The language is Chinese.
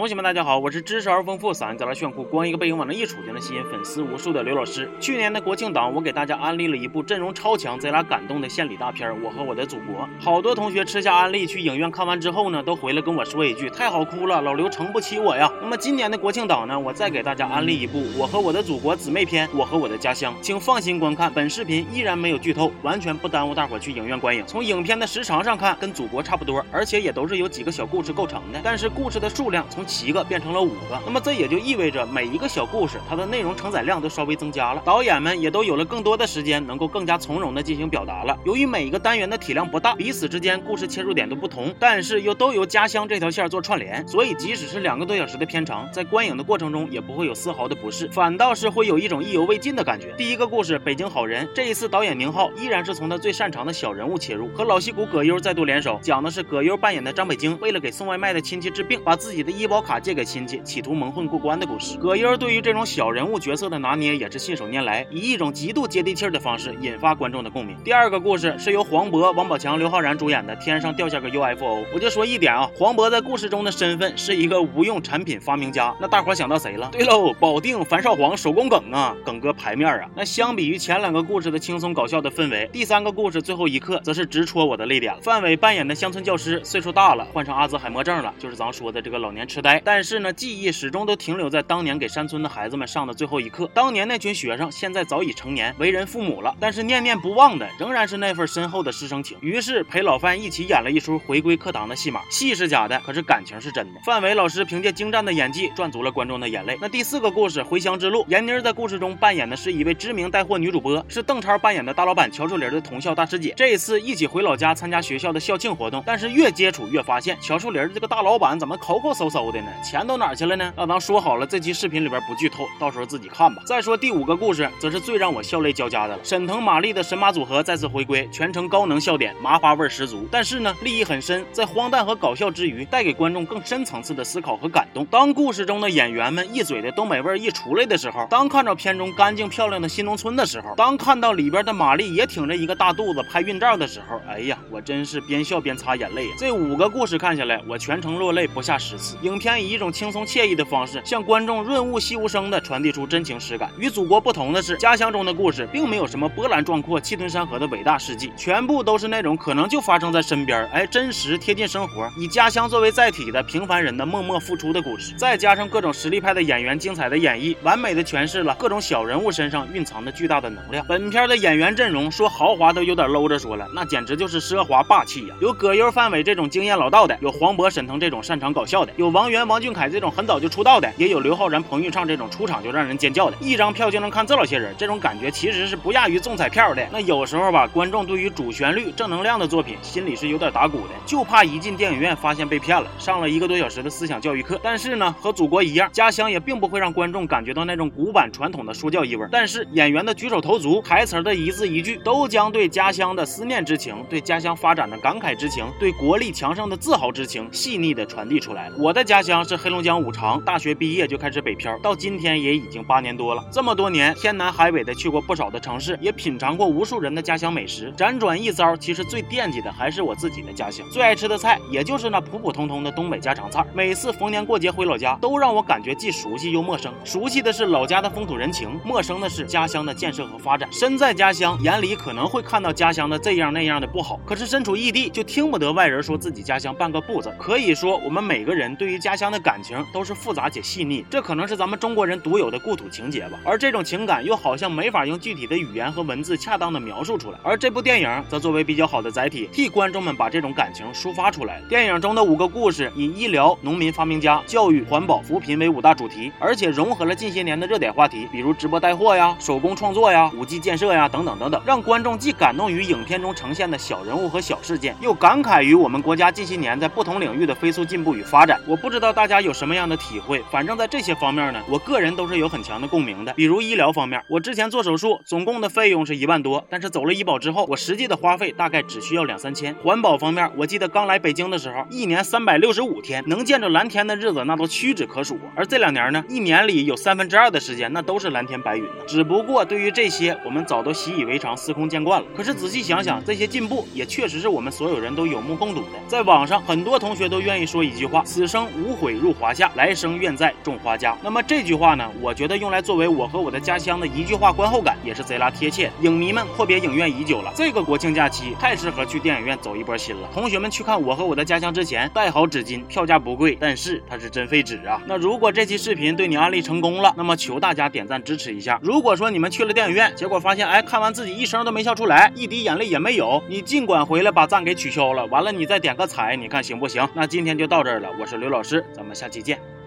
同学们，大家好，我是知识而丰富、嗓音贼拉炫酷、光一个背影往那一杵就能吸引粉丝无数的刘老师。去年的国庆档，我给大家安利了一部阵容超强、贼拉感动的献礼大片《我和我的祖国》。好多同学吃下安利去影院看完之后呢，都回来跟我说一句：“太好哭了，老刘撑不起我呀。”那么今年的国庆档呢，我再给大家安利一部《我和我的祖国》姊妹篇《我和我的家乡》，请放心观看，本视频依然没有剧透，完全不耽误大伙去影院观影。从影片的时长上看，跟祖国差不多，而且也都是由几个小故事构成的，但是故事的数量从七个变成了五个，那么这也就意味着每一个小故事它的内容承载量都稍微增加了，导演们也都有了更多的时间，能够更加从容的进行表达了。由于每一个单元的体量不大，彼此之间故事切入点都不同，但是又都由家乡这条线做串联，所以即使是两个多小时的片长，在观影的过程中也不会有丝毫的不适，反倒是会有一种意犹未尽的感觉。第一个故事《北京好人》，这一次导演宁浩依然是从他最擅长的小人物切入，和老戏骨葛优再度联手，讲的是葛优扮演的张北京为了给送外卖的亲戚治病，把自己的医保卡借给亲戚。企图蒙混过关的故事，葛优对于这种小人物角色的拿捏也是信手拈来，以一种极度接地气的方式引发观众的共鸣。第二个故事是由黄渤、王宝强、刘昊然主演的《天上掉下个 UFO》。我就说一点啊，黄渤在故事中的身份是一个无用产品发明家。那大伙想到谁了？对喽，保定樊少皇手工梗啊，梗哥牌面啊。那相比于前两个故事的轻松搞笑的氛围，第三个故事最后一刻则是直戳我的泪点。范伟扮演的乡村教师岁数大了，患上阿兹海默症了，就是咱说的这个老年痴呆。但是呢，记忆始终都停留在当年给山村的孩子们上的最后一课。当年那群学生现在早已成年，为人父母了，但是念念不忘的仍然是那份深厚的师生情。于是陪老范一起演了一出回归课堂的戏码，戏是假的，可是感情是真的。范伟老师凭借精湛的演技赚足了观众的眼泪。那第四个故事《回乡之路》，闫妮在故事中扮演的是一位知名带货女主播，是邓超扮演的大老板乔树林的同校大师姐。这一次一起回老家参加学校的校庆活动，但是越接触越发现乔树林这个大老板怎么抠抠搜搜的呢？钱都哪去了呢？那咱说好了，这期视频里边不剧透，到时候自己看吧。再说第五个故事，则是最让我笑泪交加的了。沈腾、马丽的神马组合再次回归，全程高能笑点，麻花味十足。但是呢，立意很深，在荒诞和搞笑之余，带给观众更深层次的思考和感动。当故事中的演员们一嘴的东北味一出来的时候，当看着片中干净漂亮的新农村的时候，当看到里边的马丽也挺着一个大肚子拍孕照的时候，哎呀，我真是边笑边擦眼泪啊！这五个故事看下来，我全程落泪不下十次。影片以一种轻松惬意的方式。向观众润物细无声地传递出真情实感。与祖国不同的是，家乡中的故事并没有什么波澜壮阔、气吞山河的伟大事迹，全部都是那种可能就发生在身边，哎，真实贴近生活，以家乡作为载体的平凡人的默默付出的故事。再加上各种实力派的演员精彩的演绎，完美的诠释了各种小人物身上蕴藏的巨大的能量。本片的演员阵容说豪华都有点搂着说了，那简直就是奢华霸气呀！有葛优、范伟这种经验老道的，有黄渤、沈腾这种擅长搞笑的，有王源、王俊凯这种很早就出道的。也有刘昊然、彭昱畅这种出场就让人尖叫的，一张票就能看这老些人，这种感觉其实是不亚于中彩票的。那有时候吧，观众对于主旋律、正能量的作品，心里是有点打鼓的，就怕一进电影院发现被骗了，上了一个多小时的思想教育课。但是呢，和祖国一样，家乡也并不会让观众感觉到那种古板传统的说教意味。但是演员的举手投足、台词的一字一句，都将对家乡的思念之情、对家乡发展的感慨之情、对国力强盛的自豪之情，细腻的传递出来。我的家家乡是黑龙江五常，大学毕。毕业就开始北漂，到今天也已经八年多了。这么多年，天南海北的去过不少的城市，也品尝过无数人的家乡美食。辗转一遭，其实最惦记的还是我自己的家乡。最爱吃的菜，也就是那普普通通的东北家常菜。每次逢年过节回老家，都让我感觉既熟悉又陌生。熟悉的是老家的风土人情，陌生的是家乡的建设和发展。身在家乡，眼里可能会看到家乡的这样那样的不好，可是身处异地，就听不得外人说自己家乡半个不字。可以说，我们每个人对于家家乡的感情都是复杂且细。腻，这可能是咱们中国人独有的故土情节吧。而这种情感又好像没法用具体的语言和文字恰当的描述出来。而这部电影则作为比较好的载体，替观众们把这种感情抒发出来。电影中的五个故事以医疗、农民发明家、教育、环保、扶贫为五大主题，而且融合了近些年的热点话题，比如直播带货呀、手工创作呀、五 G 建设呀等等等等，让观众既感动于影片中呈现的小人物和小事件，又感慨于我们国家近些年在不同领域的飞速进步与发展。我不知道大家有什么样的体会，反正。在这些方面呢，我个人都是有很强的共鸣的。比如医疗方面，我之前做手术，总共的费用是一万多，但是走了医保之后，我实际的花费大概只需要两三千。环保方面，我记得刚来北京的时候，一年三百六十五天，能见着蓝天的日子那都屈指可数。而这两年呢，一年里有三分之二的时间那都是蓝天白云呢。只不过对于这些，我们早都习以为常，司空见惯了。可是仔细想想，这些进步也确实是我们所有人都有目共睹的。在网上，很多同学都愿意说一句话：此生无不悔入华夏，来生愿在种花家。那么这句话呢，我觉得用来作为我和我的家乡的一句话观后感，也是贼拉贴切。影迷们阔别影院已久了，这个国庆假期太适合去电影院走一波心了。同学们去看我和我的家乡之前，带好纸巾，票价不贵，但是它是真费纸啊。那如果这期视频对你安利成功了，那么求大家点赞支持一下。如果说你们去了电影院，结果发现哎看完自己一声都没笑出来，一滴眼泪也没有，你尽管回来把赞给取消了，完了你再点个彩，你看行不行？那今天就到这儿了，我是刘老师，咱们下期见。